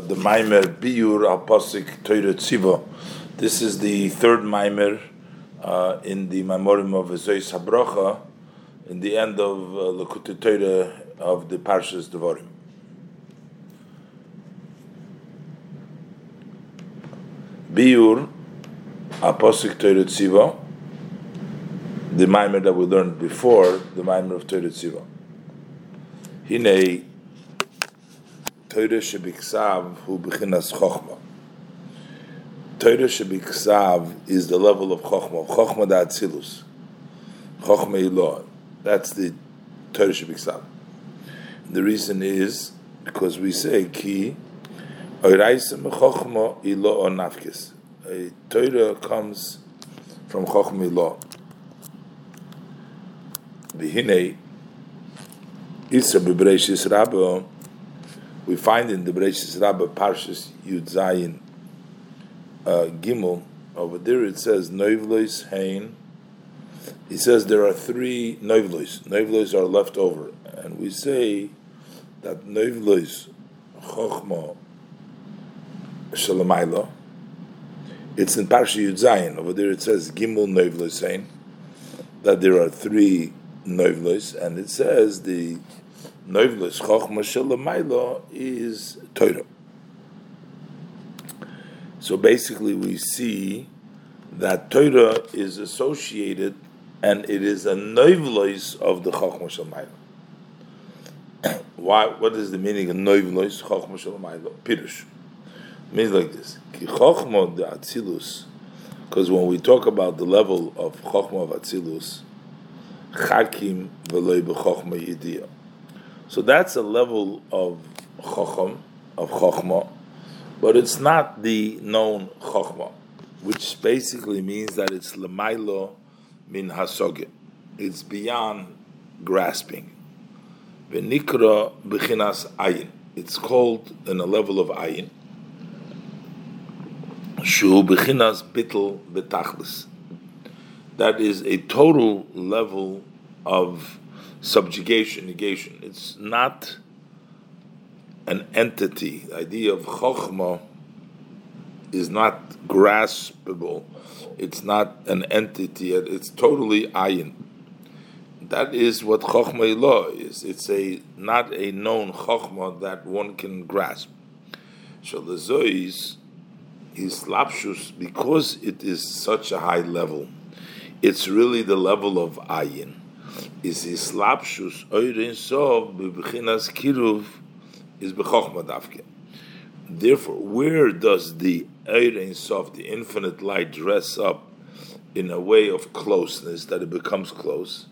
the Maimer Biur al Pasik Tziva. This is the third Maimer uh, in the Maimorim of Ezois Habrocha, in the end of uh, Torah of the Parshas Devarim. Biur al Pasik Tziva, the Maimer that we learned before, the Maimer of Torah Tziva. Hine Torah shebiksav hu bechinas chokhmah. Torah shebiksav is the level of chokhmah. Chokhmah da atzilus. Chokhmah ilah. That's the Torah shebiksav. The reason is because we say ki oiraisa mechokhmah ilah or nafkis. A Torah comes from chokhmah ilah. V'hinei Isra b'Bereishis Rabbah we find in the Bereshis Rabbah Parshas Yud Zayin uh, Gimel over there it says Noivlois Hain. He says there are three Noivlois. Noivlois are left over, and we say that Noivlois Chochma Shalamayla. It's in Parsha Yud Zayin. Over there it says Gimel Noivlois Hain. That there are three Noivlois, and it says the Noivlis Chochma Shalamaila is Torah. So basically, we see that Torah is associated, and it is a Noivlis of the Chochma Shalamaila. Why? What is the meaning of Noivlis Chochma Shalamaila? Pirush means like this: Ki Chochma de Atzilus. Because when we talk about the level of Chochma of Atzilus, Chakim v'loy b'Chochma Yidiyah so that's a level of chokhmah, of chokhmah, but it's not the known chokhmah, which basically means that it's lemailo min hasoge. It's beyond grasping. Venikra bechinas ayin. It's called in a level of ayin. Shu bechinas bittel betachlis. That is a total level of subjugation, negation. It's not an entity. The idea of chokhmah is not graspable. It's not an entity. It's totally ayin. That is what chokhmah law is. It's a not a known chokhmah that one can grasp. So the zois is lapshus because it is such a high level. It's really the level of ayin is islapshus oirin sov bebechinas kiruv is bechochma davke. Therefore, where does the oirin sov, the infinite light, dress up in a way of closeness that it becomes close?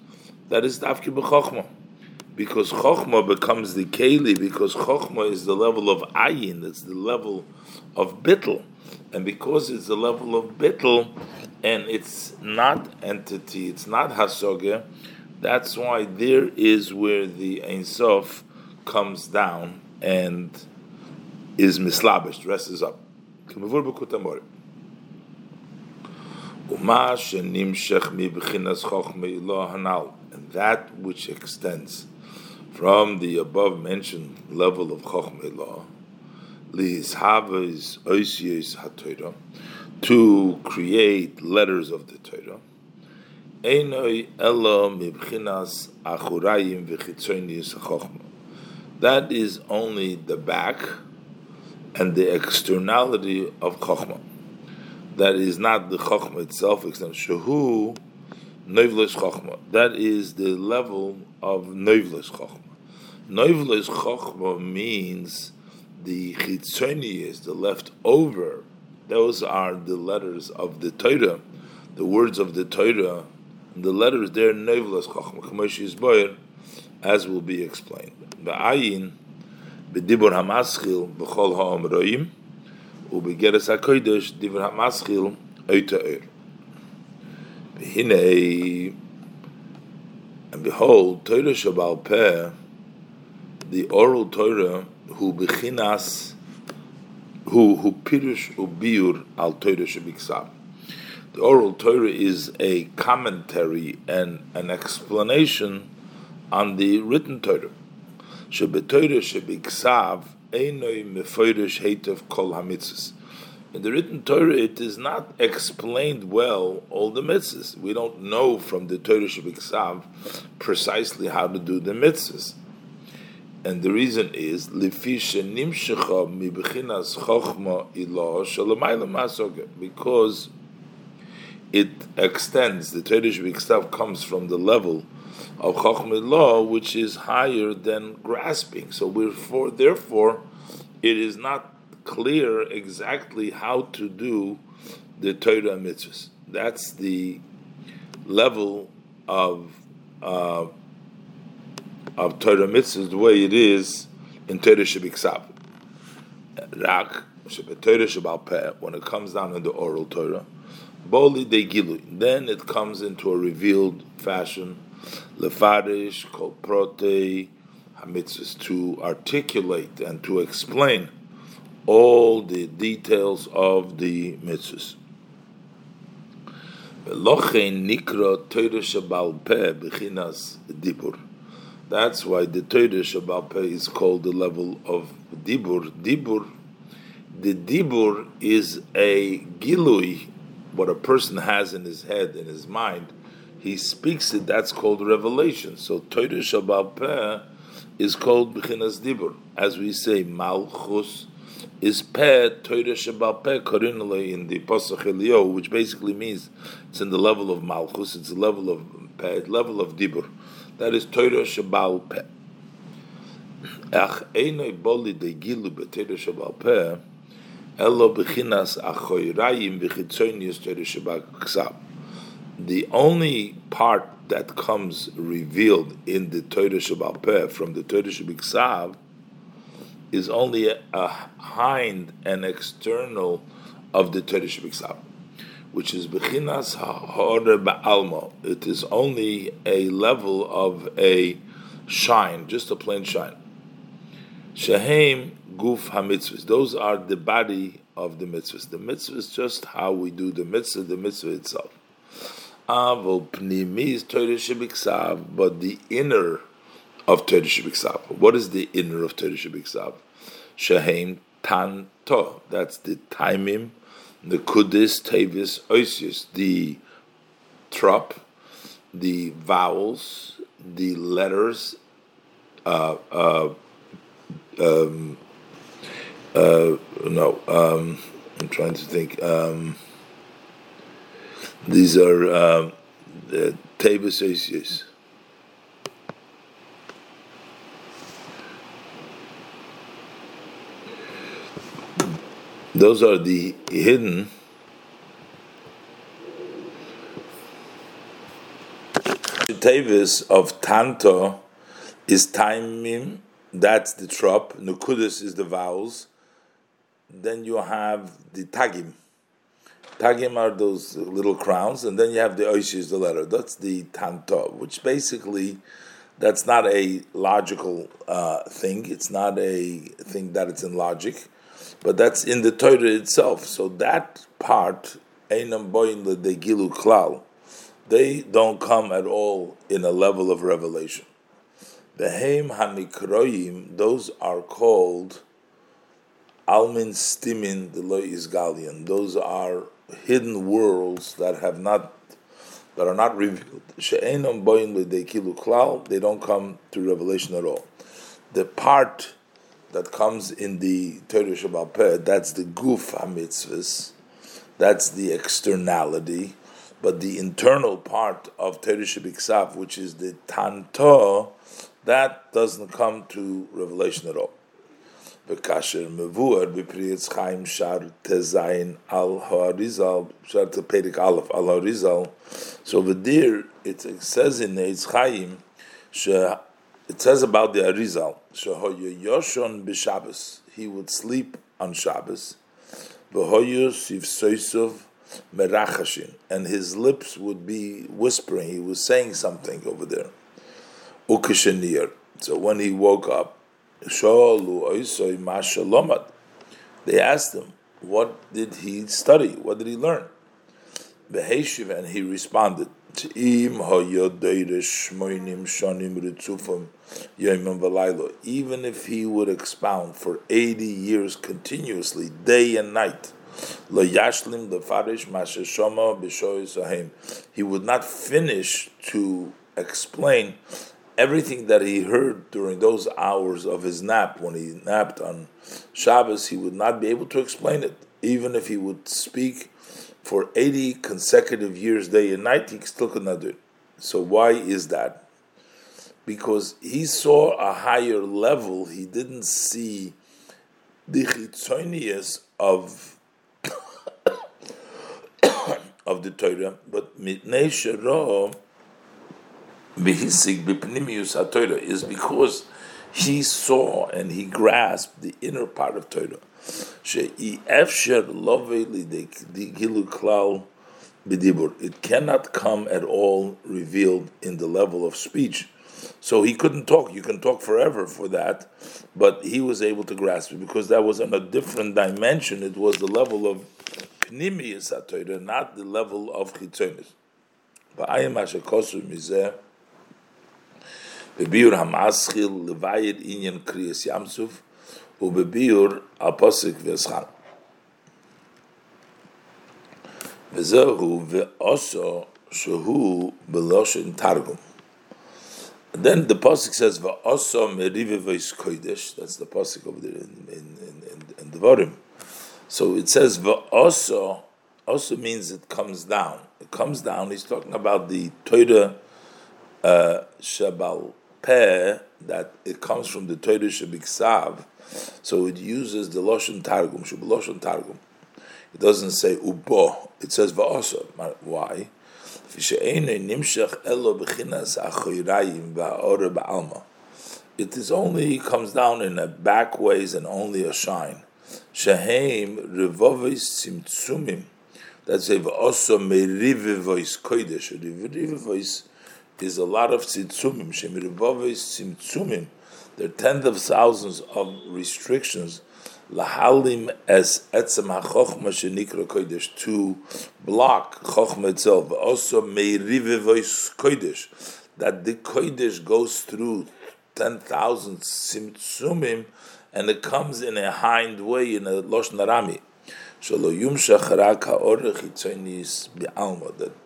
That is davke bechochma. Because chokhmah becomes the keli, because chokhmah is the level of ayin, it's the level of bittel. And because it's the level of bittel, and it's not entity, it's not hasoge, that's why there is where the Ein Sof comes down and is mislabish, dresses up. And that which extends from the above mentioned level of Chochmeh to create letters of the Torah, that is only the back and the externality of chokhmah. That is not the chokhmah itself. Shehu noivlis chokhmah. That is the level of noivlis chokhmah. Noivlis chokhmah means the chitzonius, the leftover. Those are the letters of the Torah, the words of the Torah the letters there nevlas chachma kamosh yisboyer, as will be explained. Ba'ayin b'dibur hamaschil b'chol ha'omroim u'begeres hakodesh dibur hamaschil oita er. V'hinei and behold, Torah Shabal Peh, the oral Torah, who bechinas, who who pirush ubiur al Torah Shabiksav. The oral Torah is a commentary and an explanation on the written Torah. Shebetoira shebiksav einoi mefoirish heitev kol hamitzvahs. In the written Torah, it is not explained well all the mitzvahs. We don't know from the Torah Shabbat precisely how to do the mitzvahs. And the reason is because it extends. The Torah Shabbat comes from the level of Chochmah law, which is higher than grasping. So we're for, therefore, it is not clear exactly how to do the Torah mitzvahs. That's the level of uh, of Torah mitzvahs, the way it is in Torah Shabbat. Rak Torah Shabbal when it comes down in the oral Torah, Boli de then it comes into a revealed fashion, Lefarish, Kol Prote, Hamitzvahs, to articulate and to explain all the details of the mitzvahs. That's why the Torah Shabbal Peh is called the level of Dibur. Dibur, the Dibur is a Gilui, what a person has in his head, in his mind. He speaks it, that's called revelation. So Torah Shabbal Peh is called Bechinas Dibur. As we say, Malchus, is Peh Torah Shabbat Peh Korinale in the Pasach Elio, which basically means it's in the level of Malchus, it's the level of Peh, level of Dibur. That is Torah Shabbat Peh. Ach einoi boli de gilu beTorah Shabbat Peh, The only part that comes revealed in the Torah Shabbat from the Torah Shabbat is only a, a hind and external of the Torah Shabbat which is Bechinas Ha'ore Ba'alma. It is only a level of a shine, just a plain shine. Shehem Guf HaMitzvahs. Those are the body of the mitzvahs. The mitzvah is just how we do the mitzvah, the mitzvah itself. Avol Pnimi is Torah but the inner of Torah Shabbat. What is the inner of Torah Shabbat? Shehem Tanto. That's the timim, the kudis, tavis, oisius, the trop, the vowels, the letters, uh, uh, um, uh, no, um, I'm trying to think. Um, these are um, the oisius. Those are the hidden. Tavis of Tanto is timing, that's the trop. Nukudis is the vowels. Then you have the tagim. Tagim are those little crowns, and then you have the oishis, the letter. That's the tanto, which basically that's not a logical uh, thing. It's not a thing that it's in logic but that's in the Torah itself. So that part, Einam Klal, they don't come at all in a level of revelation. The Behem Hanikroyim, those are called Almin Stimin the Isgalian. Those are hidden worlds that have not that are not revealed. She'enam boyin kilu klal, they don't come to revelation at all. The part that comes in the Torah Shabbat Peh, that's the guf hamitzvahs, that's the externality, but the internal part of Torah Shabbat which is the tanto, that doesn't come to revelation at all. Bekasher mevuar b'Pri Etz Chaim shar tezayin al ha'arizal shar tepedik aleph al ha'arizal. So over there, it says in Eitz Chaim, it says about the Arizal, Yoshon b'Shabbos, he would sleep on Shabbos, merachashin, and his lips would be whispering. He was saying something over there. Ukeshenir. So when he woke up, they asked him, what did he study? What did he learn? and he responded, Even if he would expound for 80 years continuously, day and night, he would not finish to explain everything that he heard during those hours of his nap, when he napped on Shabbos, he would not be able to explain it. Even if he would speak for 80 consecutive years, day and night, he still could not do it. So, why is that? Because he saw a higher level, he didn't see the chitzonius of of the Torah, but mitnei is because he saw and he grasped the inner part of Torah. It cannot come at all revealed in the level of speech. So he couldn't talk. You can talk forever for that, but he was able to grasp it because that was on a different dimension. It was the level of HaTorah, not the level of chitzonis. V'ayim asher mizeh בביור המסחיל לוויית עניין קריאס ימסוף ובביור הפוסק וסחן. וזהו ועושו שהוא בלושן תרגום. And then the pasuk says, "Va'oso merivevois kodesh." That's the pasuk over there in in in, in, in the bottom. So it says "Va'oso." Also means it comes down. It comes down. He's talking about the Torah uh, Shabal peh that it comes from the Torah Shabiksav, so it uses the Loshen Targum, Loshen Targum. It doesn't say ubo, it says va'asa. Why? It is only comes down in a back ways and only a shine. Shehem revovis tzimtzumim. That's a va'asa merivivois kodesh. Rivivois is a lot of tzitzumim, shemiribovis tzimtzumim. There are tens of thousands of restrictions. Lahalim as etzem hachochma shenikra kodesh to block chochma itself. Also meirivivois kodesh that the kodesh goes through ten thousand tzimtzumim and it comes in a hind way in a losh narami. The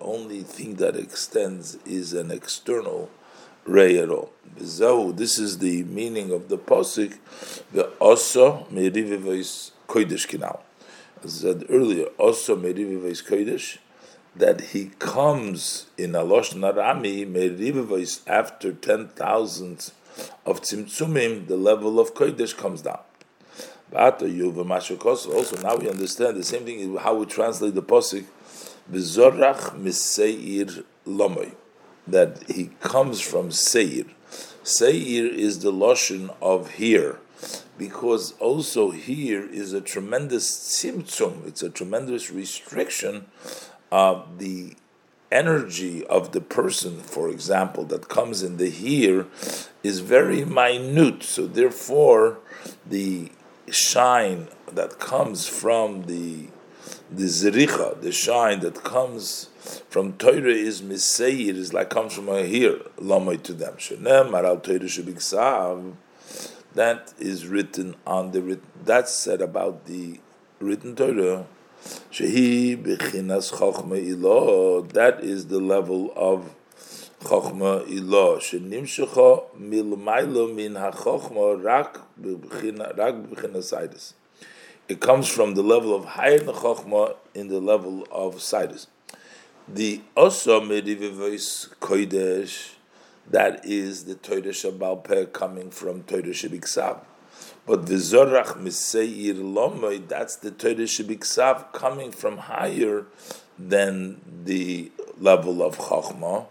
only thing that extends is an external ray at all. This is the meaning of the posik. The also merivivais kodesh kinal. As I said earlier, also merivivais kodesh that he comes in Alosh Narami merivivais after ten thousands of tzimtzumim, the level of kodesh comes down. Also, now we understand the same thing how we translate the posik. Bezorach miseir lomoy, that he comes from seir. Seir is the loshon of here, because also here is a tremendous tzimtzum. It's a tremendous restriction of the energy of the person, for example, that comes in the here is very minute. So therefore, the shine that comes from the the zericha, the shine that comes from Torah is misayir, is like comes from here, lamay to them. That is written on the written. That's said about the written Torah. Shehi bechinas chochma ilo. That is the level of chokma ilo shenimshecha milmaylo min rak It comes from the level of higher chokma in the level of sidus. The also medivivois kodesh, that is the Torah Shabbal Peh coming from Torah Shabiksav. But the Zorach Miseir Lomoy, that's the Torah Shabiksav coming from higher than the level of Chokhmah,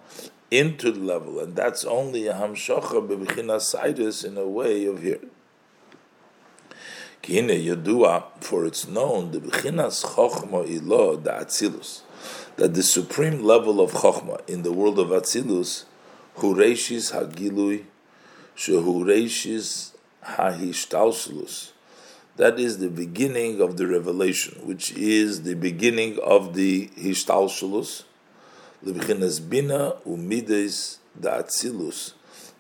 into the level, and that's only a hamshocha bebechina sidus in a way of here. Kine yadua, for it's known the bechinas chochma ilo the atzilus, that the supreme level of chochma in the world of atzilus, hureishis hagilui, shehureishis hahishtalsulus. That is the beginning of the revelation, which is the beginning of the hishtalsulus Levichinas bina umides da atzilus.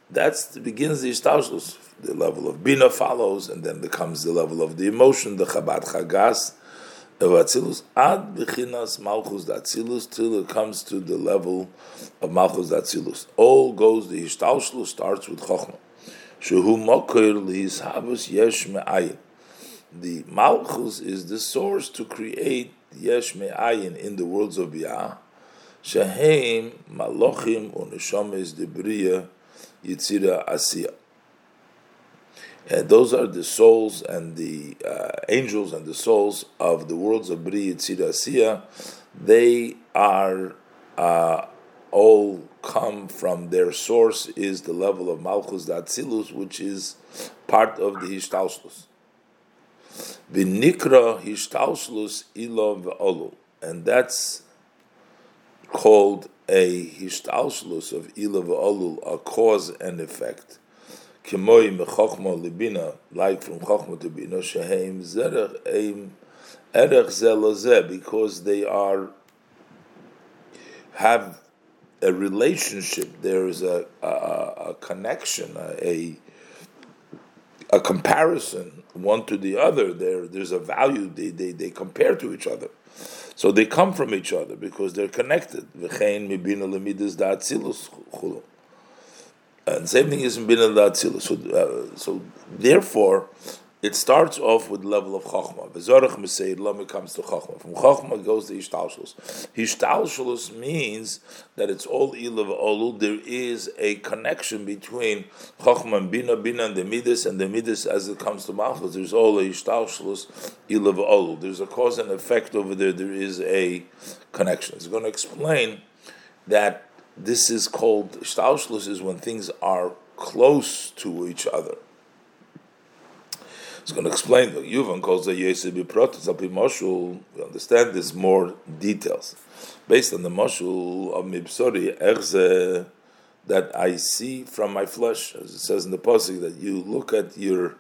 That's the begins the ishtalshlus. The level of bina follows, and then comes the level of the emotion, the chabad chagas of atzilus ad bechinas malchus atzilus till it comes to the level of malchus atzilus. All goes the ishtalshlus starts with chokhmah. Shehu mokir lihishavus yesh me'ayin. The malchus is the source to create yesh me'ayin in the worlds of Yah. Shehem malochim u'neshames debriya yitzira asiyah. And those are the souls and the uh, angels and the souls of the worlds of Bri Yitzira Asiyah. They are uh, all come from their source is the level of Malchus Datzilus, which is part of the Hishtalshlus. V'nikra Hishtalshlus ilo ve'olu. And that's called a Hishtalshlus of ilo ve'olu, a cause and effect. Kemoi mechokma libina, like from chokma to bina, sheheim zerech eim erech zelazeh, because they are have a relationship. There is a, a, a connection, a a comparison one to the other. There, there's a value. They, they, they compare to each other. So they come from each other because they're connected. And same thing is in Bin So, uh, so therefore, it starts off with level of Chachma. V'zorach Meseid Lama comes to Chachma. From Chachma goes to Ishtalshalus. Ishtalshalus means that it's all Ilav Olu. There is a connection between Chachma and Bina, Bina and the Midas, and the Midas as it comes to Malchus. There's all a Ishtalshalus, Ilav Olu. There's a cause and effect over there. There is a connection. It's going to explain that this is called Ishtalshalus is when things are close to each other. It's going to explain the Yuvan calls the Yosef Biprotis Al Moshul. We understand this more details based on the Moshul of Mibsori Erze that I see from my flesh, as it says in the pasuk that you look at your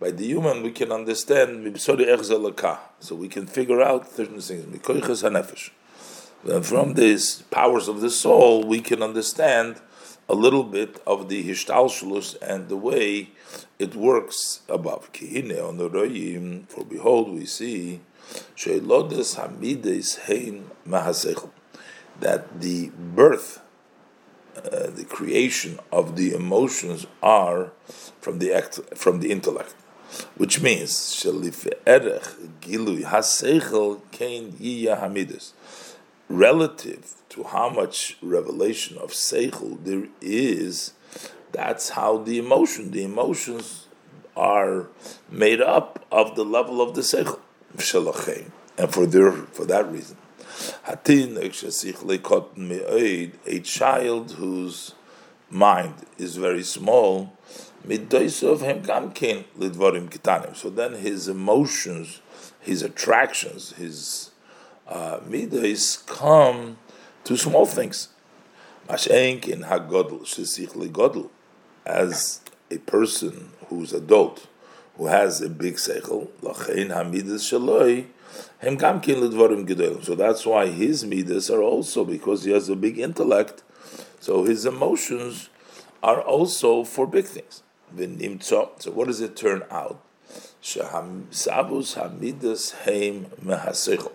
by the human we can understand so we can figure out certain things. And from these powers of the soul, we can understand a little bit of the Hishtalshlus and the way it works above. For behold, we see that the birth, uh, the creation of the emotions are from the act, from the intellect, which means relative to how much revelation of seichel there is that's how the emotion, the emotions are made up of the level of the seichel, and for their for that reason, a child whose mind is very small, so then his emotions, his attractions, his uh, midas come to small things. Mashenk in hagodl shesichli godl as a person who's adult, who has a big seichel, lachein hamidas shaloi, hem gamkin ledvarim gedolim. So that's why his midas are also because he has a big intellect. So his emotions are also for big things. So what does it turn out? Sabus hamidas heim mehaseichel.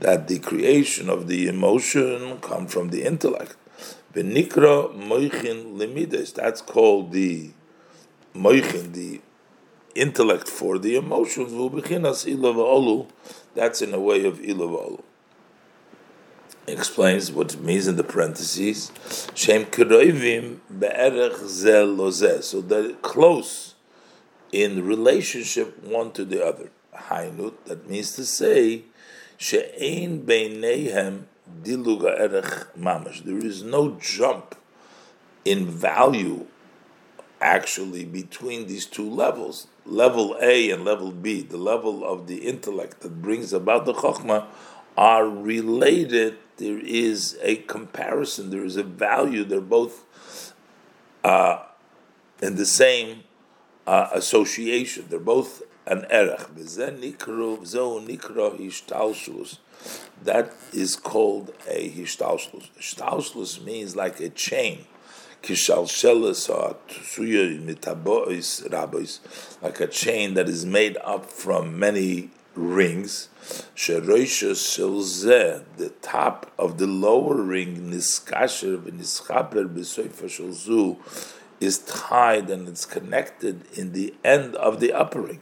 That the creation of the emotion come from the intellect. Benikra moichin limides. That's called the moichin, the intellect for the emotions. Vubichinas olu. That's in a way of ilav Explains what it means in the parentheses. Shem kiroivim be'erech zel So they're close in relationship one to the other. Hainut. That means to say she'ein beinehem mamash. There is no jump in value actually between these two levels. Level A and level B, the level of the intellect that brings about the chokhmah, are related. There is a comparison, there is a value. They're both uh, in the same uh, association. They're both an erech. That is called a hishtalshlus. Hishtalshlus means like a chain. Like a chain that is made up from many rings. The top of the lower ring, is tied and it's connected in the end of the upper ring.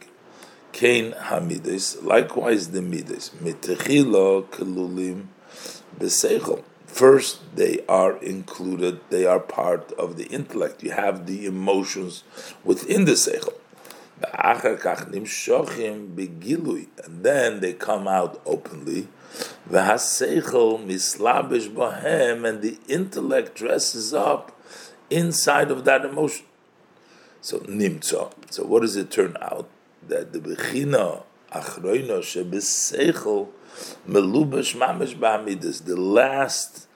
Kain hamidis, likewise the midis, mitechilo kelulim b'seichel. First, they are included; they are part of the intellect. You have the emotions within the seichel. And then they come out openly. And the intellect dresses up inside of that emotion. So nimtza. So what does it turn out? That the bechina achroino shebeseichel melubash mamish ba'amidus, the last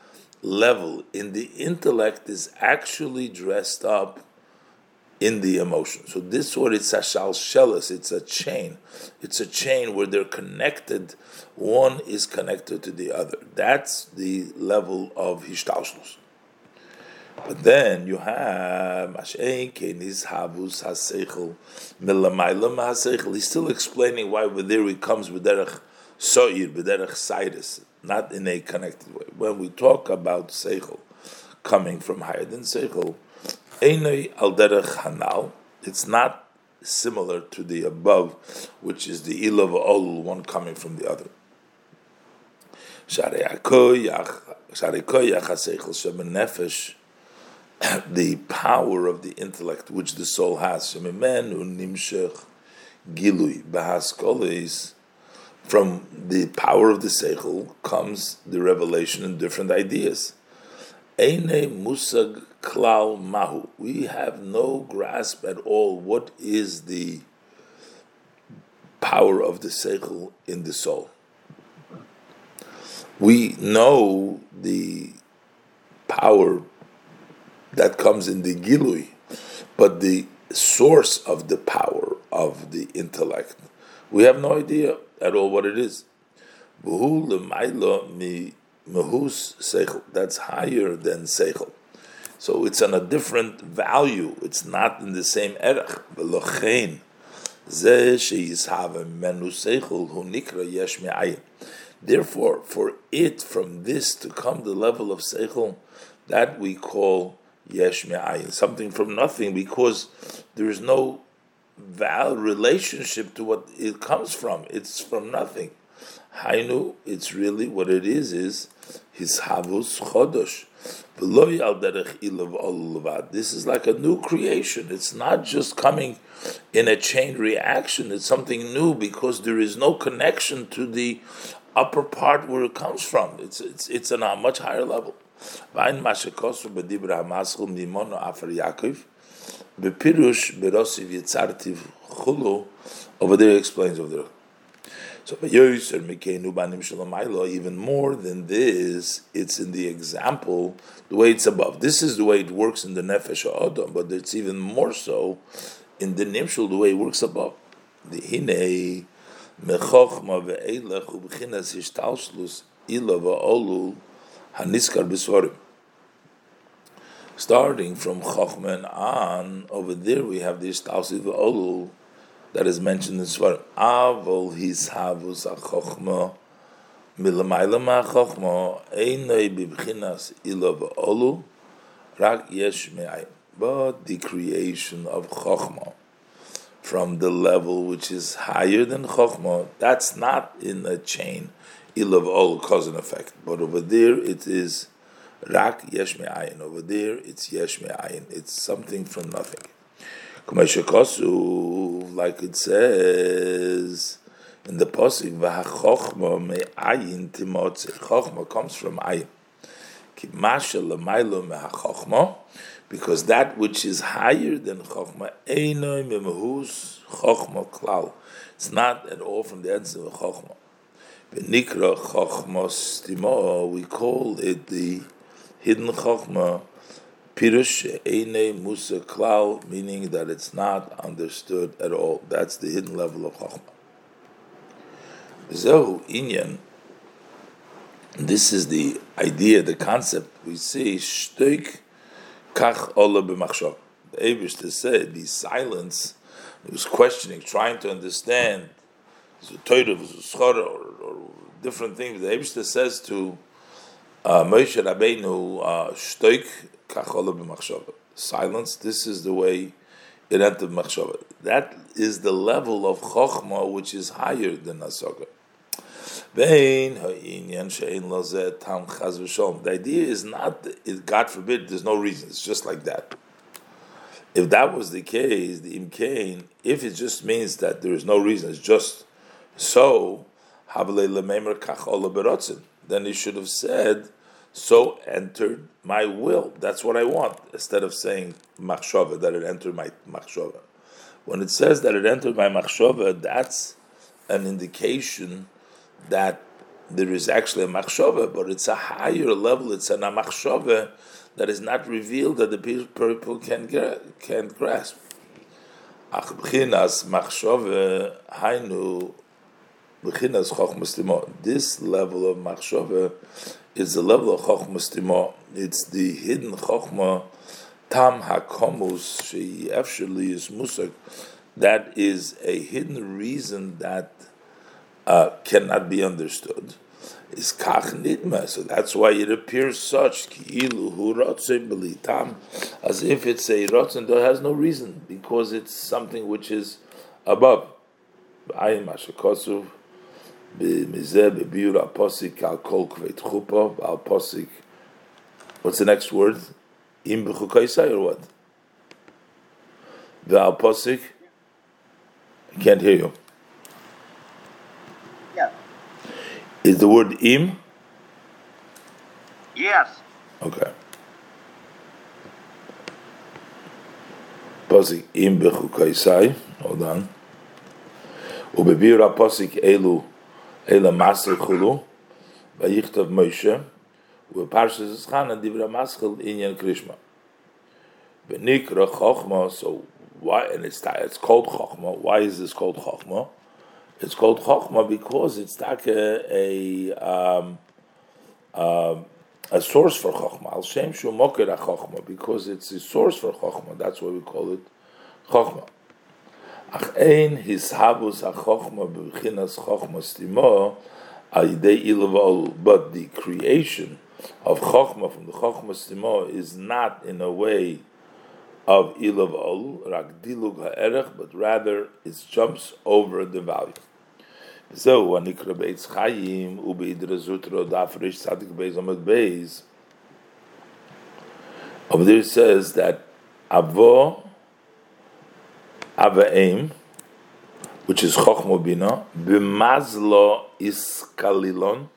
level in the intellect is actually dressed up in the emotion. So this word it's a shalshelis, it's a chain. It's a chain where they're connected. One is connected to the other. That's the level of hishtalshlus. But then you have He's still explaining why there he comes with derech soir, b'derech sidus, not in a connected way. When we talk about seichel coming from higher than seichel, einoi al derech hanal, it's not similar to the above, which is the ilav olul, one coming from the other. the power of the intellect which the soul has. From the power of the seichel comes the revelation and different ideas. musag klal mahu. We have no grasp at all what is the power of the seichel in the soul. We know the power that comes in the gilui, but the source of the power of the intellect, we have no idea at all what it is. That's higher than seichel. So it's on a different value. It's not in the same erech. Therefore, for it from this to come the level of seichel, that we call yesh me'ayin, something from nothing, because there is no val relationship to what it comes from. It's from nothing. Hainu, it's really what it is, is his havus chodosh. This is like a new creation. It's not just coming in a chain reaction. It's something new because there is no connection to the upper part where it comes from. It's it's it's on a much higher level. Vain Mashakosru Bedibra Hamaschul Mimono Afar Yaakov, Bepirush Berosiv Yitzartiv Chulu, over there explains over there. So Vayoyser Mikeinu Banim Shalamaylo, even more than this, it's in the example, the way it's above. This is the way it works in the Nefesh Odom, but it's even more so in the Nimshul, the way it works above. The Hine Mechochma Ve'elech Ubechinas Hishtalshlus Ila Va'olu Haniskar Biswarim. Starting from Chochman on, over there we have this Tausiv Olu that is mentioned in Svarim. Avol his havus a Chochma milamayla ma Chochma einoi bibchinas ilav Olu rak yesh me'ayim. But the creation of Chochma from the level which is higher than Chochma, that's not in a chain ilav all cause and effect. But over there it is rak yesh me'ayin. Over there it's yesh me'ayin. It's something from nothing. Like it says in the posik, v'hachochma me'ayin timotze. Chochma comes from ayin. Because that which is higher than chokhmah, einoi memehus chokhmah klal. It's not at all from the essence of chokhmah. We call it the hidden Chochma Pirush Eine Musa Klau, meaning that it's not understood at all. That's the hidden level of Chokhmah. Zehu Inyan, this is the idea, the concept. We see, Shtoik Kach Ola B'machshav. The Abish said, the silence, he was questioning, trying to understand, or, or different things. The Abish says to uh, Moshe Rabbeinu, "Shtoik uh, Shtoik Silence. This is the way it entered machshava. That is the level of chokhmah which is higher than asaga. The idea is not, God forbid, there's no reason. It's just like that. If that was the case, the imkain, if it just means that there is no reason, it's just so, then he should have said, so entered my will. That's what I want, instead of saying machshava, that it entered my machshava. When it says that it entered my machshava, that's an indication that there is actually a machshava, but it's a higher level, it's an machshava that is not revealed that the people can, can grasp. Ach machshava hainu This level of machshava is the level of Chokhmah Stima. It's the hidden Chokhmah Tam Hakomus She'efsheli is Musak. That is a hidden reason that uh, cannot be understood. Is Kach Nidma. So that's why it appears such Ki'ilu Hu Tam as if it's a Rotzen that has no reason because it's something which is above. Ayim Ashakosuf. Mizeh bebiur al al kol kvet chupa al posik. What's the next word? Im b'chukaisai or what? The al posik. I can't hear you. Yeah. Is the word im? Yes. Okay. Posik im b'chukaisai. Hold on. Al posik elu. Ela Maser Chulu, Vayichtav Moshe, Uparshas Eschana Divra Maschel Inyan Krishma. Benikra Chochma, so why, and it's, it's called Chochma, why is this called Chochma? It's called Chochma because it's like a, a, um, um, a source for Chochma. Al Shem Shu Moker Chochma, because it's a source for Chochma, that's why we call it Chochma. Ein his habus a chokhma bechinas chokhma stimo ayidei ilavol, but the creation of chokhma from the chokhma stimo is not in a way of ilavol rak dilug ha'erech, but rather it jumps over the value. So when ikra beitz chayim ubeidra zutro dafrish tzadik beis amad beis, over there says that avo Avaim, which is Chochmo Bina, b'mazlo iskalilon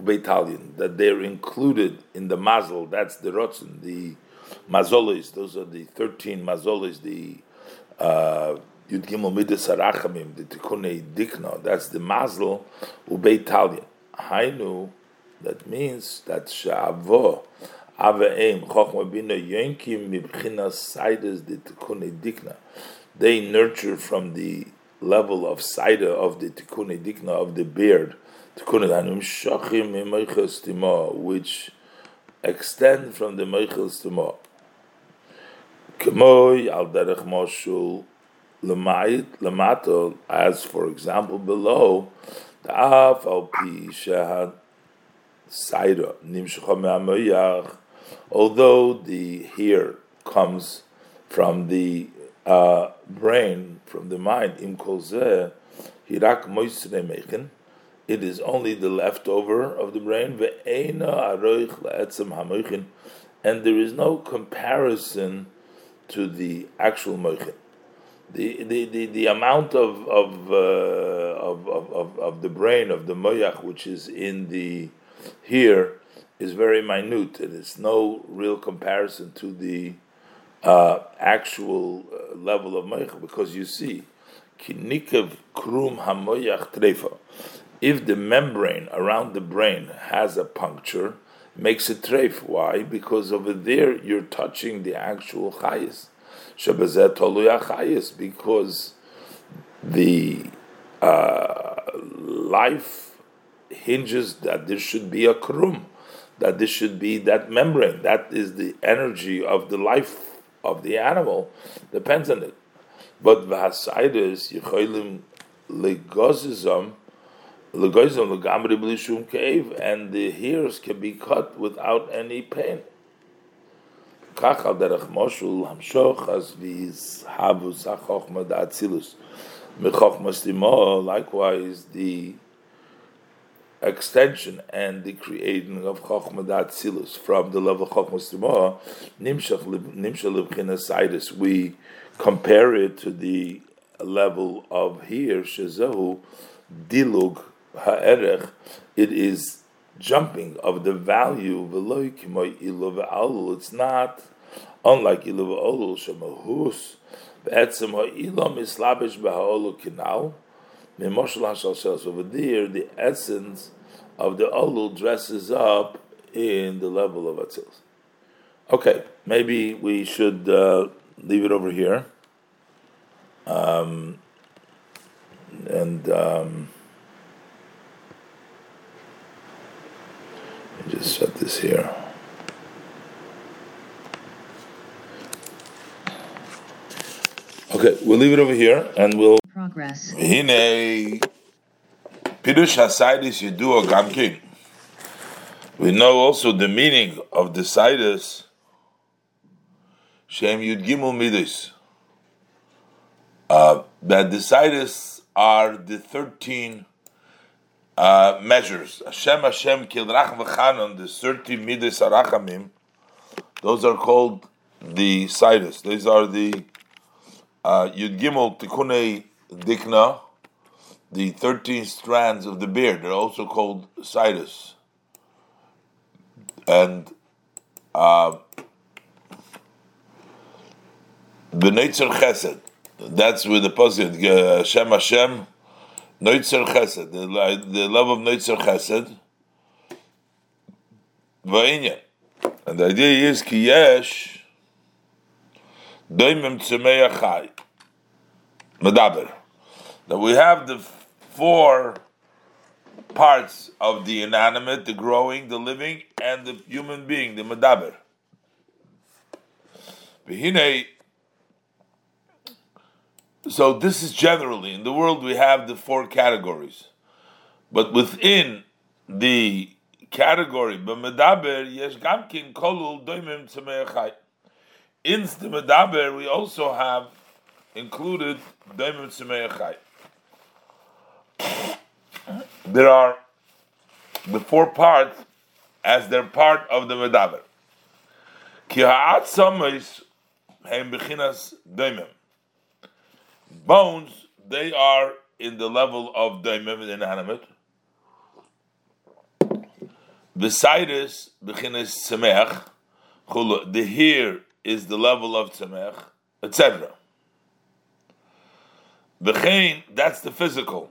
ubeitalian, that they're included in the mazel, that's the rotzen, the mazolis, those are the 13 mazolis, the uh, Yud Midas Arachamim, the Tikunei Dikna, that's the mazel ubeitalian. Hainu, that means that Sha'avo, Avaim, Chochmo Bina, Yonkim, Mibchinas Saides, the Tikunei Dikna they nurture from the level of Saida of the Tikkun Dikna of the beard, which extend from the Meichel Stimo. Kemoy al derech moshul lemato, as for example below, the af al pi shehad Saida nimshecha me'amoyach, although the hair comes from the uh, brain, from the mind, im kolzeh, hirak mechen, it is only the leftover of the brain, ve'ena aroich la'etzem hamoichin, and there is no comparison to the actual moichin. The, the, the, the amount of of, uh, of, of, of the brain of the moyach which is in the here is very minute. And It is no real comparison to the uh, actual uh, level of moich, because you see, kinikav krum hamoyach trefa. If the membrane around the brain has a puncture, makes it treif. Why? Because over there you're touching the actual chayis. Toluya chayis, because the uh, life hinges that there should be a krum, that there should be that membrane. That is the energy of the life of the animal, depends on it. But v'hasaydus yicholim legozizam legozizam legamri b'lishum cave, and the hairs can be cut without any pain. Kach al derech moshul hamshoch as viz havus hachochma da'atzilus mechochmas limo. Likewise, the extension and the creating of chochma Silus from the level of chochmas limo nimshach nimshach libchinas We compare it to the level of here, Shezahu, Dilug Ha'erech, it is jumping of the value, it's not unlike Ilu V'olu Shemahus, Be'etzem Ha'ilam is Labish B'Ha'olu Kinal, Over there, the essence of the Olu dresses up in the level of Atzilus. Okay, maybe we should uh, leave it over here. Um, and um, let me just set this here. Okay, we'll leave it over here and we'll progress. Hine Pirush Hasidus Yedua Gamkin. We know also the meaning of the Sidus Shem Yud Gimel Midus. Uh, that the Sidus are the 13 uh, measures. Hashem Hashem Kilrach V'chanon, the 13 Midas Arachamim, those are called the Sidus. These are the uh, Yud Gimel Tikunei Dikna, the 13 strands of the beard. They're also called Sidus. And uh, B'netzer Chesed, that's where the pasuk uh, Hashem Hashem Noitzer Chesed, the, the love of Noitzer Chesed, Va'inyan. And the idea is ki yesh doimim tzemei achai medaber. That we have the four parts of the inanimate, the growing, the living, and the human being, the medaber. Behine so this is generally in the world we have the four categories, but within the category b'medaber yesh gamkin kolul doimim tzemei In the medaber we also have included doimim tzemei There are the four parts as they're part of the medaber. Ki ha'at samis heim bechinas doimim bones, they are in the level of daimim inanimate. Besides, bechinas tzemech, the hair is the level of tzemech, etc. Bechein, that's the physical.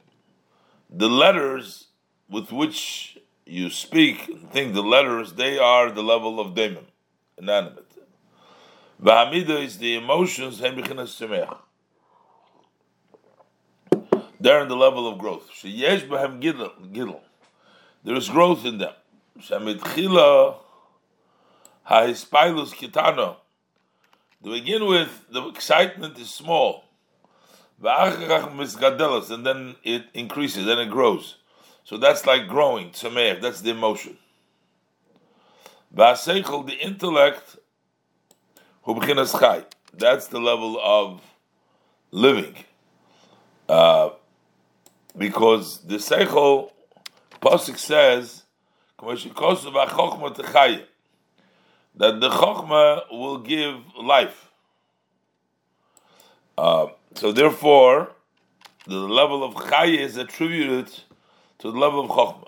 The letters with which you speak and think the letters, they are the level of Daimon, inanimate. V'hamida is the emotions, they're in the level of growth. Sheyesh b'hem. There is growth in them. To begin with, the excitement is small. And then it increases, then it grows. So that's like growing, tzameach, that's the emotion. the intellect, that's the level of living. Uh, because the Seichel Pasuk says, that the Chokhmah will give life. Uh, so therefore, the level of Chaya is attributed to the level of Chokhmah.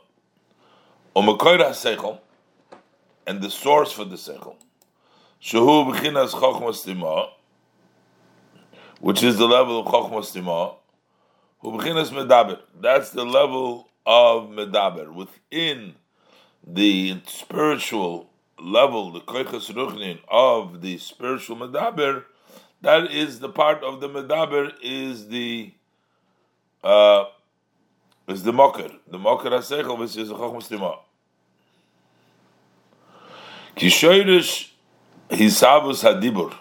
And the source for the Seichel. Shehu b'chinas Chokhmah Stima, which is the level of Chokhmah Stima. Hu b'chinas Medaber. That's the level of Medaber. Within the spiritual level, the koichas ruchnin of the spiritual medaber, that is the part of the medaber is the uh, is the mocker, the mocker hasechel, which is a chokhmah stima. Kishoyrish hisavus hadibur,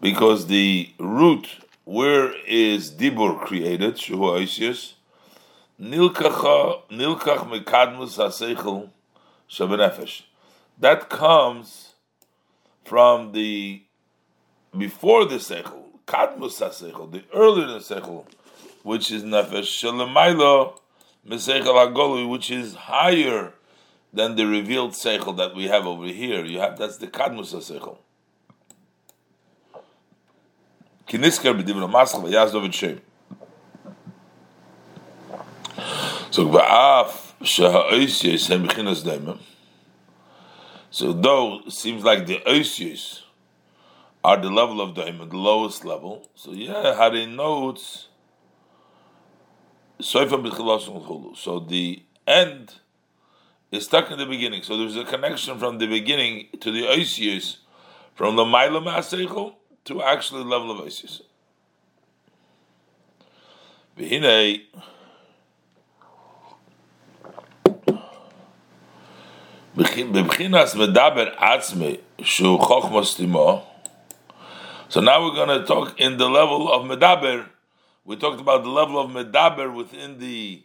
because the root where is dibur created, shuhu oisius, nilkach mekadmus hasechel shabenefesh that comes from the before the seichel, kadmus seichel, the earlier the seichel, which is nefesh shalemailo meseichel agolui, which is higher than the revealed seichel that we have over here. You have that's the kadmus seichel. Kinisker b'divra maschal v'yazdov v'shem. So v'af sheha'ois yisem b'chinas daimim. So though it seems like the Oisius are the level of Daimon, the lowest level, so yeah, Hari notes So the end is stuck in the beginning. So there's a connection from the beginning to the Oisius, from the Maila Maseichel to actually the level of Oisius. V'hinei Bebchinas medaber atzme shu chochmos timo. So now we're going to talk in the level of medaber. We talked about the level of medaber within the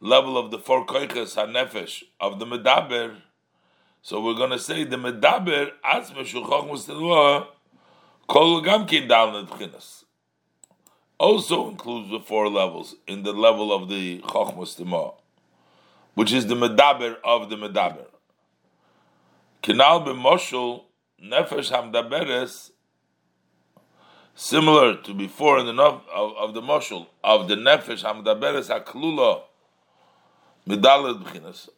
level of the four koiches hanefesh of the medaber. So we're going to say the medaber atzme shu chochmos timo kol gamkin dal bebchinas. Also includes the four levels in the level of the chochmos timo, which is the medaber of the medaber. Kinal b'moshul nefesh hamdaberes, similar to before in the of, of the moshul of the nefesh hamdaberes haklula medalad b'chinas.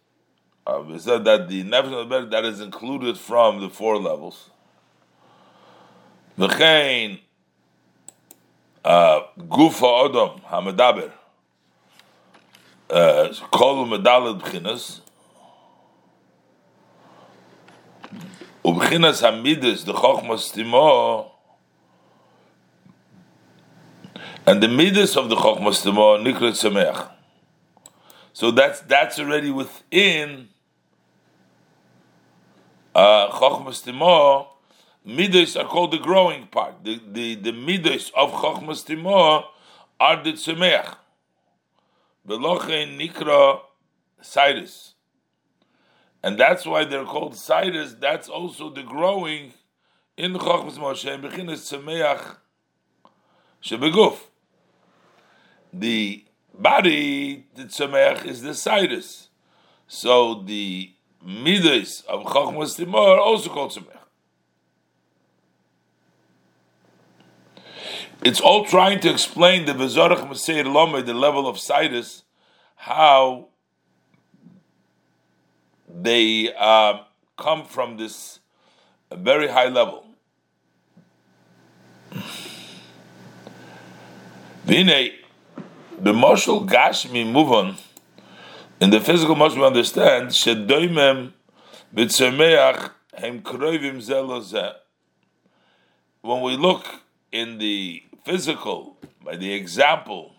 Uh, we said that the nefesh that is included from the four levels. V'chein uh, gufa odom hamedaber uh, kol medalad b'chinas. Ubchinas Hamidus, the Chochmas Timo, and the Midas of the Chochmas Timo, Nikrat Sameach. So that's that's already within uh, Chochmas Timo. Midas are called the growing part. The the, the Midas of Chochmas Timo are the Tzemeach. Belochein Nikra Cyrus and that's why they're called siders. That's also the growing in Chochmas Moshe and Bechinas Tzemeach Shebeguf. The body, the Tzemeach, is the siders. So the midas of Chochmas Timor also called Tzemeach. It's all trying to explain the Bezorach Meseir Lomer, the level of siders, how they uh, come from this very high level. Vine, the Moshel Gashmi move on. In the physical Moshel, we understand, Shedoimem b'tzemeach hem kroivim zelozeh. When we look in the physical, by the example,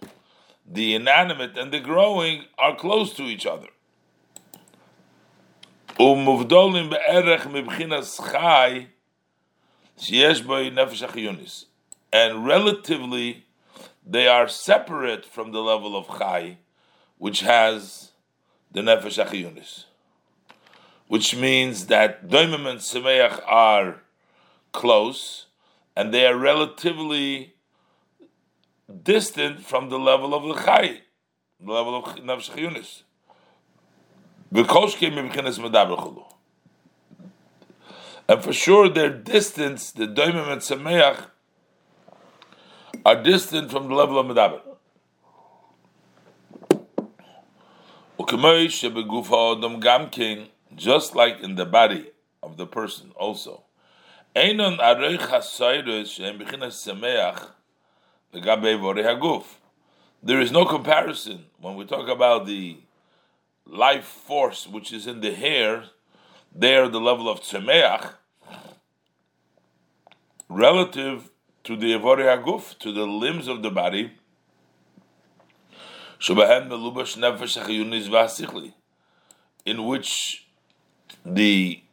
the inanimate and the growing are close to each other. ומובדולים בערך מבחינת חי שיש בו נפש החיוניס. And relatively, they are separate from the level of chai, which has the nefesh achiyunis. Which means that doimim and semeach are close, and they are relatively distant from the level of the chai, the level of nefesh achiyunis. And for sure, their distance, the Doimim and Sameach, are distant from the level of Medaber. Just like in the body of the person, also. There is no comparison when we talk about the life force which is in the hair. There, the level of tzemeach, relative to the evore haguf, to the limbs of the body, in which the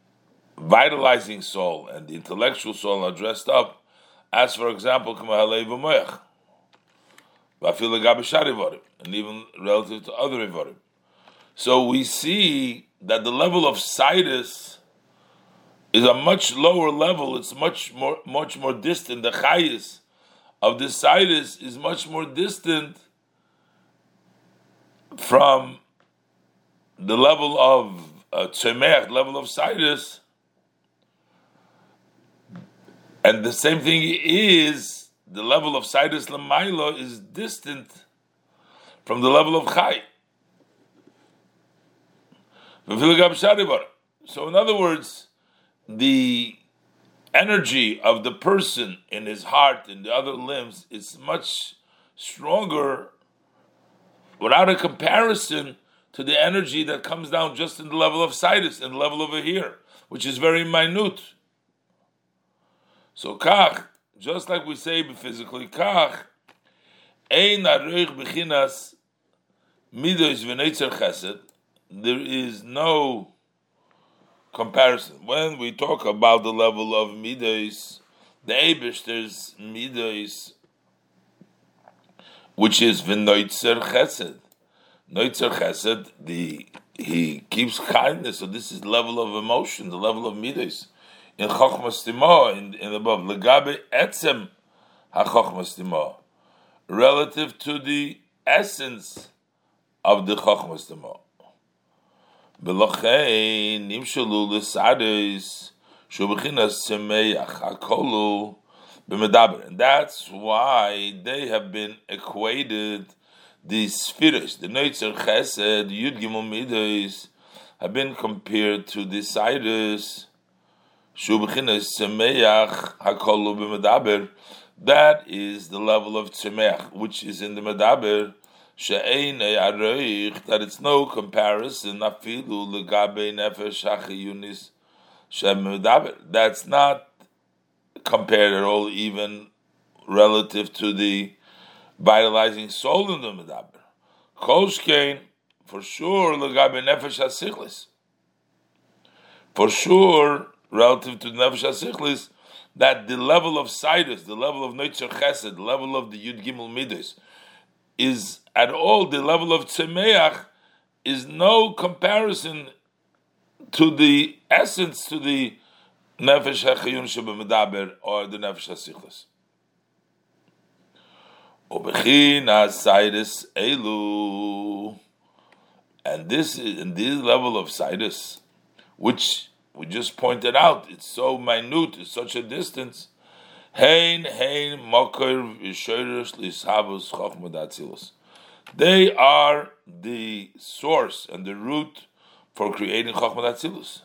vitalizing soul and the intellectual soul are dressed up, as for example, and even relative to other Ivarim. So we see that the level of Sidus is a much lower level, it's much more much more distant. The highest of the Sidus is much more distant from the level of uh, Tzemer, level of Sidus, and the same thing is the level of Sidus Lamailo is distant from the level of Chai. So, in other words, the energy of the person in his heart and the other limbs is much stronger without a comparison to the energy that comes down just in the level of Sidus and the level over here, which is very minute. So kach, just like we say physically, kach, ein aroich bechinas midos v'neitzer chesed, there is no comparison. When we talk about the level of midos, the there's midos, which is v'neitzer chesed. Neitzer chesed, the he keeps kindness, so this is level of emotion, the level of midos in Chochmas Timo, in, in above, Legabe Etzem HaChochmas Timo, relative to the essence of the Chochmas Timo. Belochein nimshalu l'sadis shubechinas semeach hakolu b'medaber. And that's why they have been equated, the spheres, the Neitzer Chesed, Yud Gimel Midas, have been compared to the Sidus, that is the level of tzemeach, which is in the medaber. That it's no comparison. That's not compared at all, even relative to the vitalizing soul in the medaber. For sure, For sure, relative to the Nefesh HaSichlis, that the level of Sidus, the level of Neitzer Chesed, the level of the Yud Gimel Midas, is at all the level of Tzemeach, is no comparison to the essence, to the Nefesh HaChayun Shebemadaber, or the Nefesh Sidus Elu. And this is in this level of Sidus, which we just pointed out, it's so minute, it's such a distance. Hein, hein, mokir, vishoirish, lishavus, chokhmadatzilus. They are the source and the root for creating chokhmadatzilus.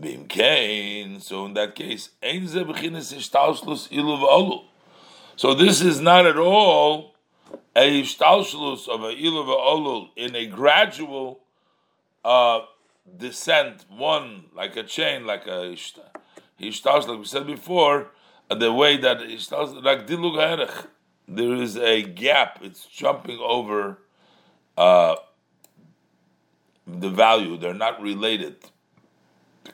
Bimkein, so in that case, ilu. So this is not at all a ishtalshlus of a ilu v'olu in a gradual uh, descent, one like a chain, like a starts like we said before, the way that like dilug There is a gap; it's jumping over uh, the value. They're not related.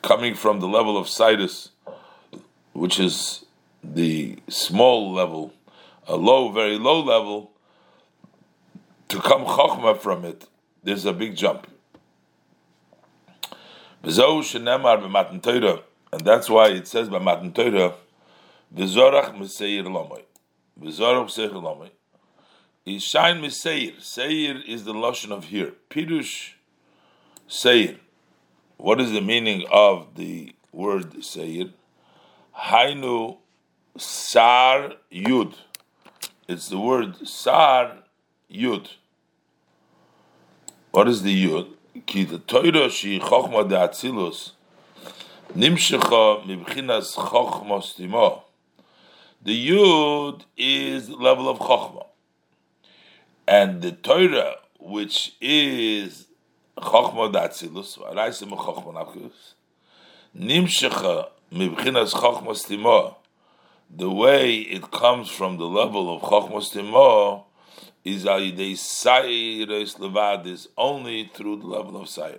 Coming from the level of situs, which is the small level, a low, very low level, to come chokhmah from it, there's a big jump. And that's why it says by Matan Torah, V'zorach Meseir. V'zorach Meseir Lomoy. Ishain Meseir. Seir is the loshon of here. Pirush Seir. What is the meaning of the word Seir? Hainu Sar Yud. It's the word Sar Yud. What is the Yud? Ki the Torah she Chochma de Atzilus Nimshecha Mibchinas Chochma Stimo. The Yud is level of Chochma. And the Torah, which is Chochma de Atzilus, Araisim Chochma Nafkus, Nimshecha Mibchinas Chochma Stimo, the way it comes from the level of Chochma Stimo, is Ayidei Sayres Levad is only through the level of Sayr.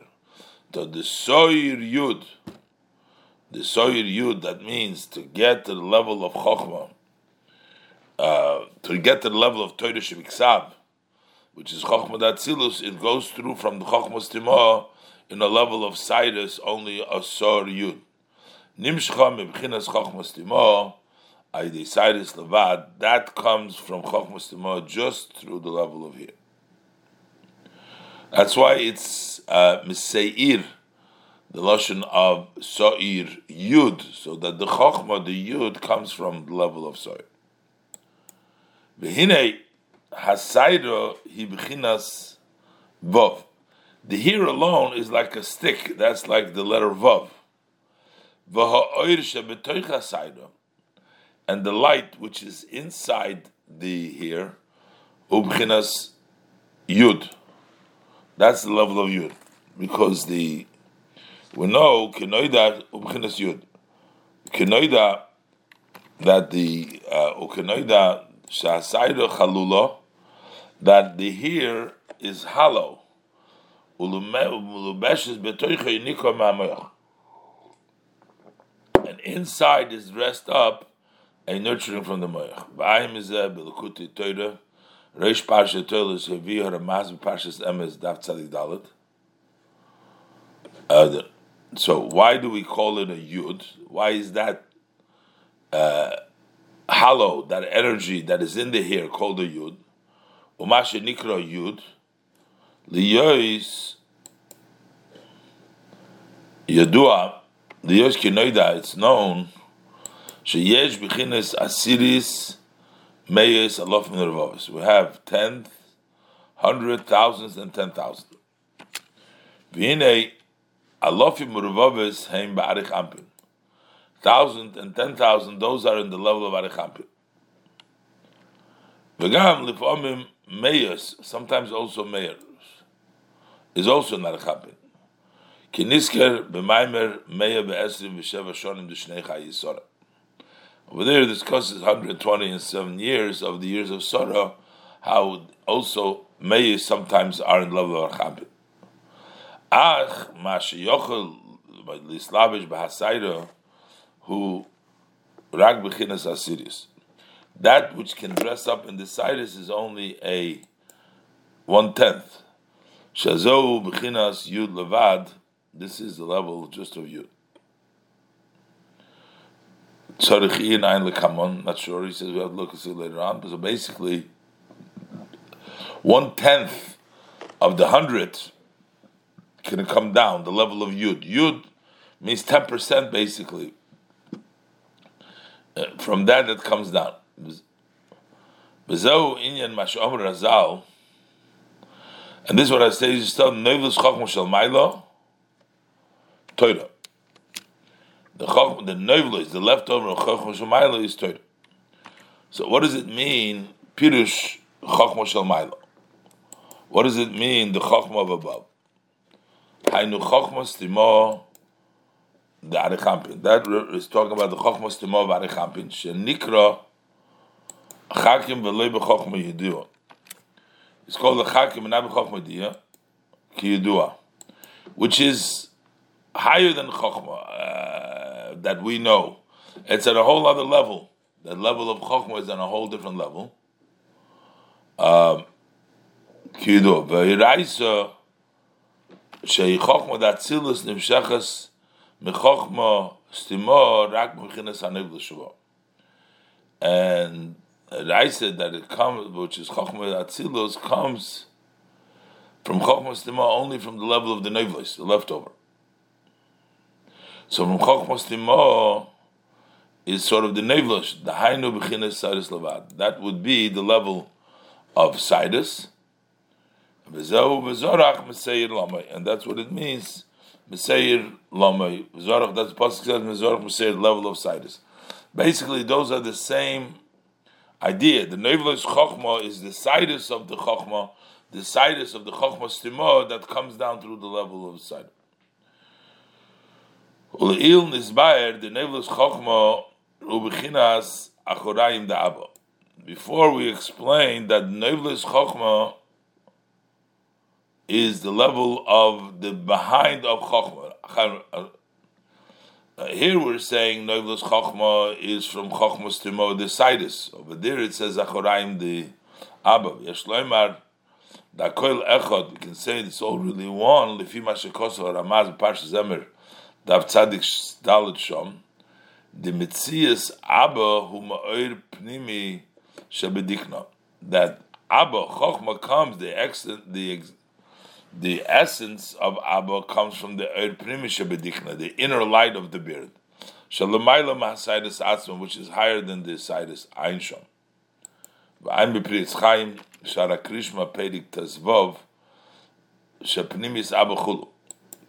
So the Soir Yud, the Soir Yud, that means to get to the level of Chokhmah, uh, to get to the level of Torah Shemiksav, which is Chokhmah Datzilus, it goes through from the Chokhmah Stimah in a level of Cyrus, only a Soir Yud. Nimshcha Mebchinas Chokhmah Stimah, Aydesiris Levad, that comes from Chokhmah just through the level of here. That's why it's uh, the loshon of Soir Yud, so that the Chokhmah, the Yud, comes from the level of Soir. Vehine Hasayro Hibchinas Vov. The here alone is like a stick, that's like the letter Vav. And the light which is inside the here, ubchinas yud. That's the level of yud, because the we know kenoida ubchinas yud, kenoida that the uh, ukenoida shasayda chalula that the here is hollow. And inside is dressed up a nurturing from the moich. V'ayim izeh b'lekuti Torah, Reish Parsha is Hevi Haramaz Parshas Emes Daf Tzadik Dalet. So why do we call it a yud? Why is that uh, hollow, that energy that is in the hair called a yud? Umashe nikra yud, liyois yadua, liyois kinoida, it's known Sheyesh b'chines asiris meyes alof min We have tenth, hundred, thousands, and ten thousand. V'hinei alofim mervavis heim ba'arich ampin. Thousand and ten thousand, those are in the level of arich ampin. V'gam lifomim meyes, sometimes also meyers, is also in arich ampin. Kinisker b'maimer meya be'esrim v'sheva shonim d'shnei chayisora. Over there, discusses 127 years of the years of sorrow, how also may sometimes are in love with arich ampin. Ach, Mashiyochel, Lislavish Bahasayra, who rag bechinas asiris. That which can dress up in the Cyrus is only a one tenth. Shazo bechinas yud levad. This is the level just of yud. Tzarich Ein Lekamon, not sure, he says we have to look and see later on. So basically, one tenth of the hundred can come down, the level of Yud. Yud means 10% basically. Uh, from that, it comes down. Bezo Inyan Mashomer Razal, and this is what I say is still Nevel's Chachmo Shel Mailo, Torah the chokh, the novel is the leftover of chokhmah shemailo is Torah. So what does it mean? Pirush chokhmah shemailo. What does it mean? The chokhmah of above. Hainu chokhmah stimo the arichampin. That is talking about the chokhmah stimo of arichampin. Shenikra chakim v'loy b'chokhmah yidua. It's called the chakim and not b'chokhmah yidua. Ki yidua. Which is higher than chokhmah. Uh, that we know. It's at a whole other level. The level of Chokhmah is on a whole different level. Um, Kido, v'iraisa shei Chokhmah that tzilus nimshechas mechokhmah stimo rak m'chinas haniv l'shuva. And Raisa that it comes, which is Chokhmah that comes from Chokhmah Tima only from the level of the Nevlis, the leftover. So from Chokhmah Tima is sort of the Nevlis, the Hainu B'chinas Sidus Levad. That would be the level of Sidus. And that's what it means. Meseir Lamay. Zorach, that's Pasuk says, Meseir, level of Sidus. Basically, those are the same idea. The Nevlis Chokhmah is the Sidus of the Chokhmah, the Sidus of the Chokhmah Stimah that comes down through the level of Sidus. Nizbayer, the. Before we explain that Nevlis Chokhmah is the level of the behind of Chokhmah. Uh, here we're saying Noivlos Chochma is from Chochmas to Mo the Sidus. Over there it says Achoraim the Abba. Yesh Loimar da Koil Echad. You can say it's all really one. Lefi Mashakosov Ramaz Parsh Zemer Dav Tzadik Dalit Shom. The Mitzias Abba Hu Ma'oir Pnimi Shebedikna. That Abba Chochma comes the excellent the the essence of Abba comes from the Er Primisha the inner light of the beard. Shalamayla Mahasidus Atzma, which is higher than the Sidus Einshom. V'ayin b'Pri Etz Chaim, Shara Krishma Pedik Tazvov, Shapnimis Abba Chulu.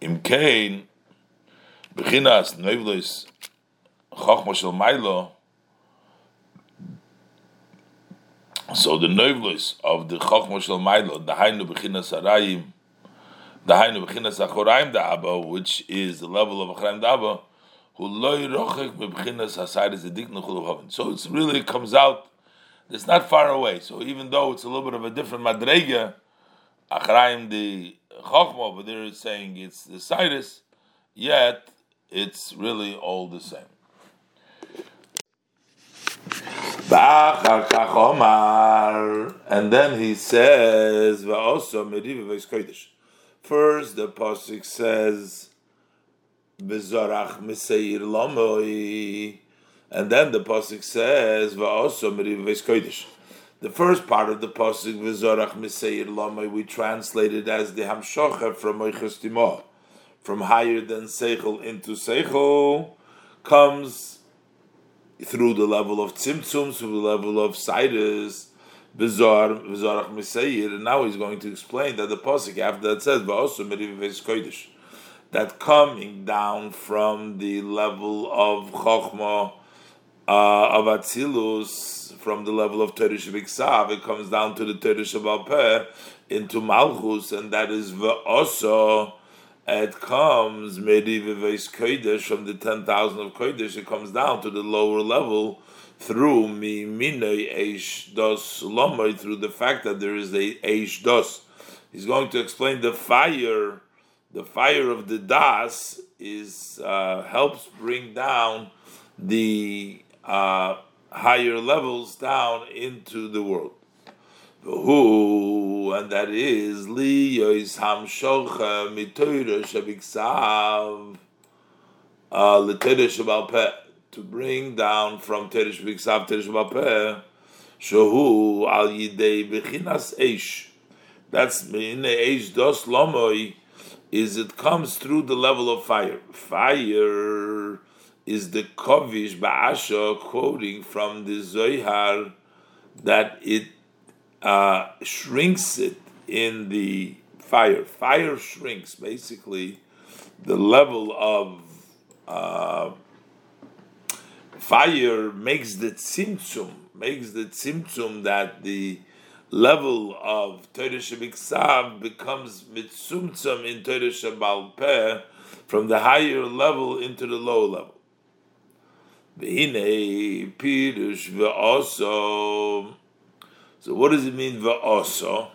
Im Kein, Bechinas Neuvlis, Chochma Mailo, so the Neuvlis of the Chochma Mailo, the Hainu Bechinas Arayim, the Hainu Bechinas Achoraim Da'aba, which is the level of Achoraim Da'aba, who loy rochek bechinas hasaydis edikna chulav So it really comes out. It's not far away. So even though it's a little bit of a different madrega, achraim the chachma over there is saying it's the sidus, yet it's really all the same. And then he says, First, the pasuk says, "Bezarach meseir lamoi," and then the pasuk says, "Va'oso meriv kodesh." The first part of the pasuk, "Bezarach meseir lamoi," we translated as the hamshocha from Moichas from higher than seichel into seichel, comes through the level of tzimtzum, through the level of sidus Bizarre, Bizarre Meseir, and now he's going to explain that the Pasuk after that says, but also Kodesh, that coming down from the level of Chochmah, uh, of Atzilus, from the level of Teresh Biksav, it comes down to the Teresh Peh into Malchus, and that is also it comes Medivives Kodesh from the 10,000 of Kodesh, it comes down to the lower level through mi minoi eish dos lomoi through the fact that there is a eish dos. He's going to explain the fire. The fire of the das is uh, helps bring down the uh, higher levels down into the world. Who and that is li yois hamshocha mitoira shabiksav uh, shabal peh to bring down from Teresh Biksav Teresh Bapeh, Shohu al Yidei Bechinas Eish. That's in the Eish Dos Lomoi, is it comes through the level of fire. Fire is the Kovish Ba'asha quoting from the Zohar that it uh, shrinks it in the fire. Fire shrinks basically the level of uh, fire makes the tzimtzum, makes the tzimtzum that the level of Torah Shabiksav becomes mitzumtzum in Torah Shabal Peh from the higher level into the lower level. V'hinei pirush v'oso. So what does it mean v'oso?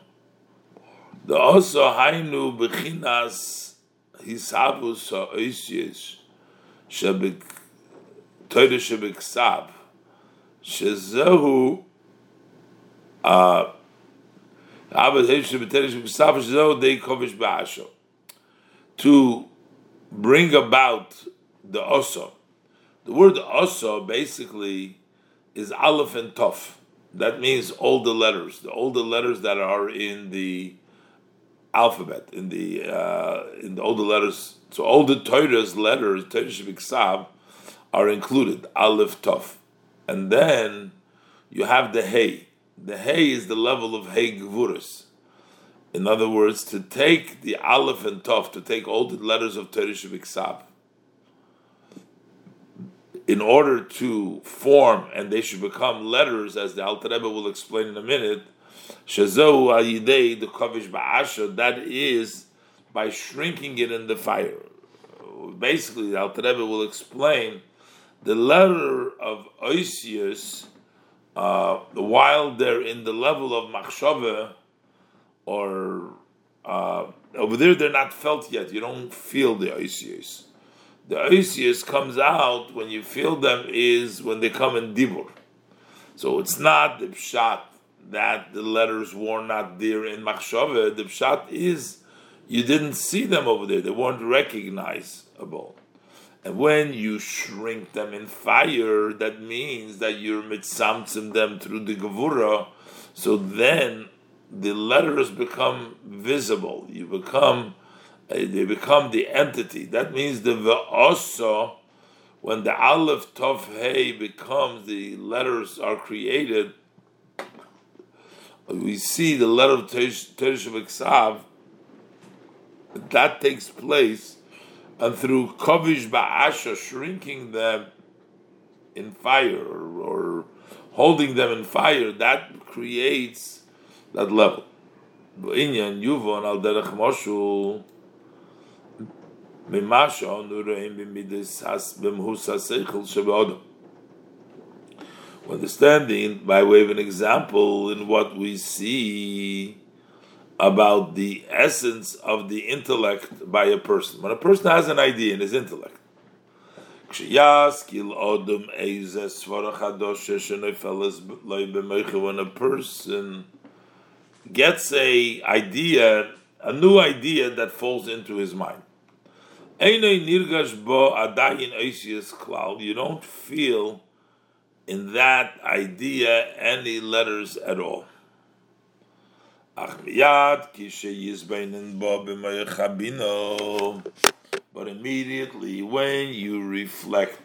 The oso hainu b'chinas hisavus ha'oisies shabik Torah shebeksav, shezehu, uh, to bring about the oso. The word oso basically is aleph and tov. That means all the letters, the all the letters that are in the alphabet in the uh, in the older letters. So all the Torah's letters, Torah Shabbat are included. Aleph Tov, and then you have the Hay. The Hay is the level of Hay Gvurus. In other words, to take the Aleph and Tov, to take all the letters of Torah Shabbat in order to form and they should become letters, as the Alter Rebbe will explain in a minute, Shazohu Ayidei, the Kavish Ba'asha, that is by shrinking it in the fire. Basically, the Alter Rebbe will explain the letter of Oisius, uh, while they're in the level of Machshava, or uh, over there they're not felt yet, you don't feel the Oisius. The Oisius comes out when you feel them is when they come in Dibur. So it's not the Pshat that the letters were not there in Machshava. The Pshat is you didn't see them over there, they weren't recognizable. And when you shrink them in fire, that means that you're mitzamtzim them through the gevura. So then the letters become visible. You become, uh, they become the entity. That means the ve'osa, when the aleph tov hey becomes the letters are created. We see the letter of Teresh that takes place and through kovish ba'asha, shrinking them in fire or, or, holding them in fire, that creates that level. Inyan yuvon al derech moshu mimasha has. Understanding by way of an example in what we see about the essence of the intellect by a person. When a person has an idea in his intellect, when a person gets a idea, a new idea that falls into his mind, you don't feel in that idea any letters at all. But immediately when you reflect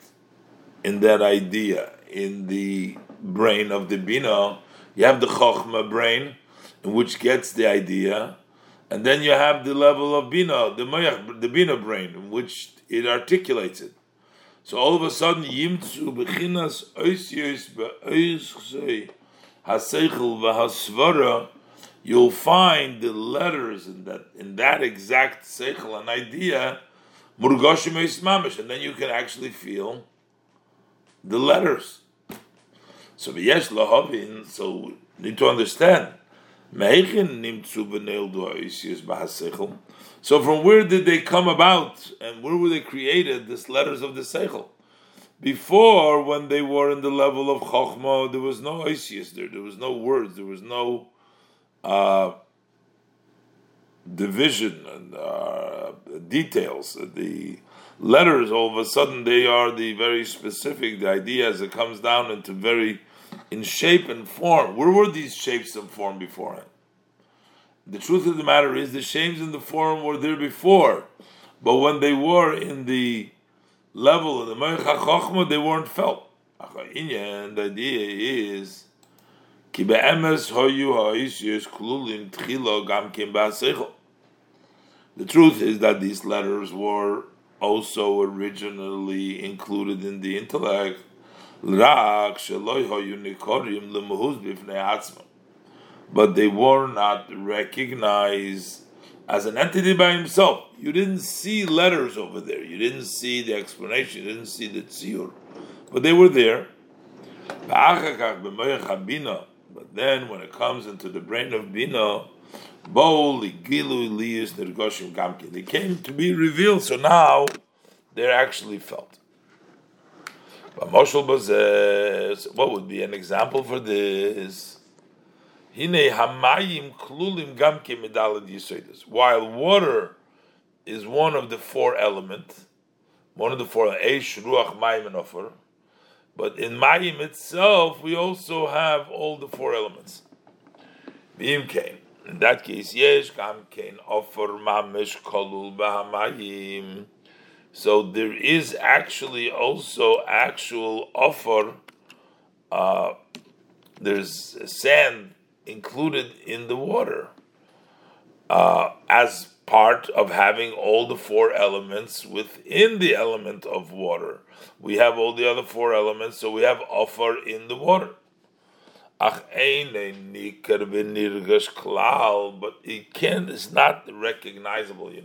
in that idea, in the brain of the Bina, you have the Chokhmah brain, which gets the idea, and then you have the level of Bina, the Mayach, the brain, in which it articulates it. So all of a sudden, Yimtsu Bechinas Oisyos Be'oisei Haseichel V'Hasvara you'll find the letters in that in that exact seichel and idea, murgoshim mamish, and then you can actually feel the letters. So v'yesh lahavin. So need to understand. So from where did they come about, and where were they created? These letters of the seichel. Before, when they were in the level of chokhmah, there was no oisius there. There was no words. There was no uh, division and uh, details. The letters, all of a sudden, they are the very specific. The idea as it comes down into very in shape and form. Where were these shapes and form beforehand? The truth of the matter is, the shapes and the form were there before, but when they were in the level of the Mecha Chochma, they weren't felt. And the idea is the truth is that these letters were also originally included in the intellect, but they were not recognized as an entity by himself. You didn't see letters over there. You didn't see the explanation. You didn't see the tziyur, but they were there. But then when it comes into the brain of Bina, they came to be revealed, so now they're actually felt. But what would be an example for this? While water is one of the four elements, one of the four, Eish, Ruach, Mayim, and Ofer, but in Mayim itself, we also have all the four elements. V'im came. In that case, yesh gam kein offer mamish kolul b'hamayim. So there is actually also actual offer. Uh, there's sand included in the water uh, as part of having all the four elements within the element of water. We have all the other four elements, so we have offer in the water. But it can is not recognizable. You're not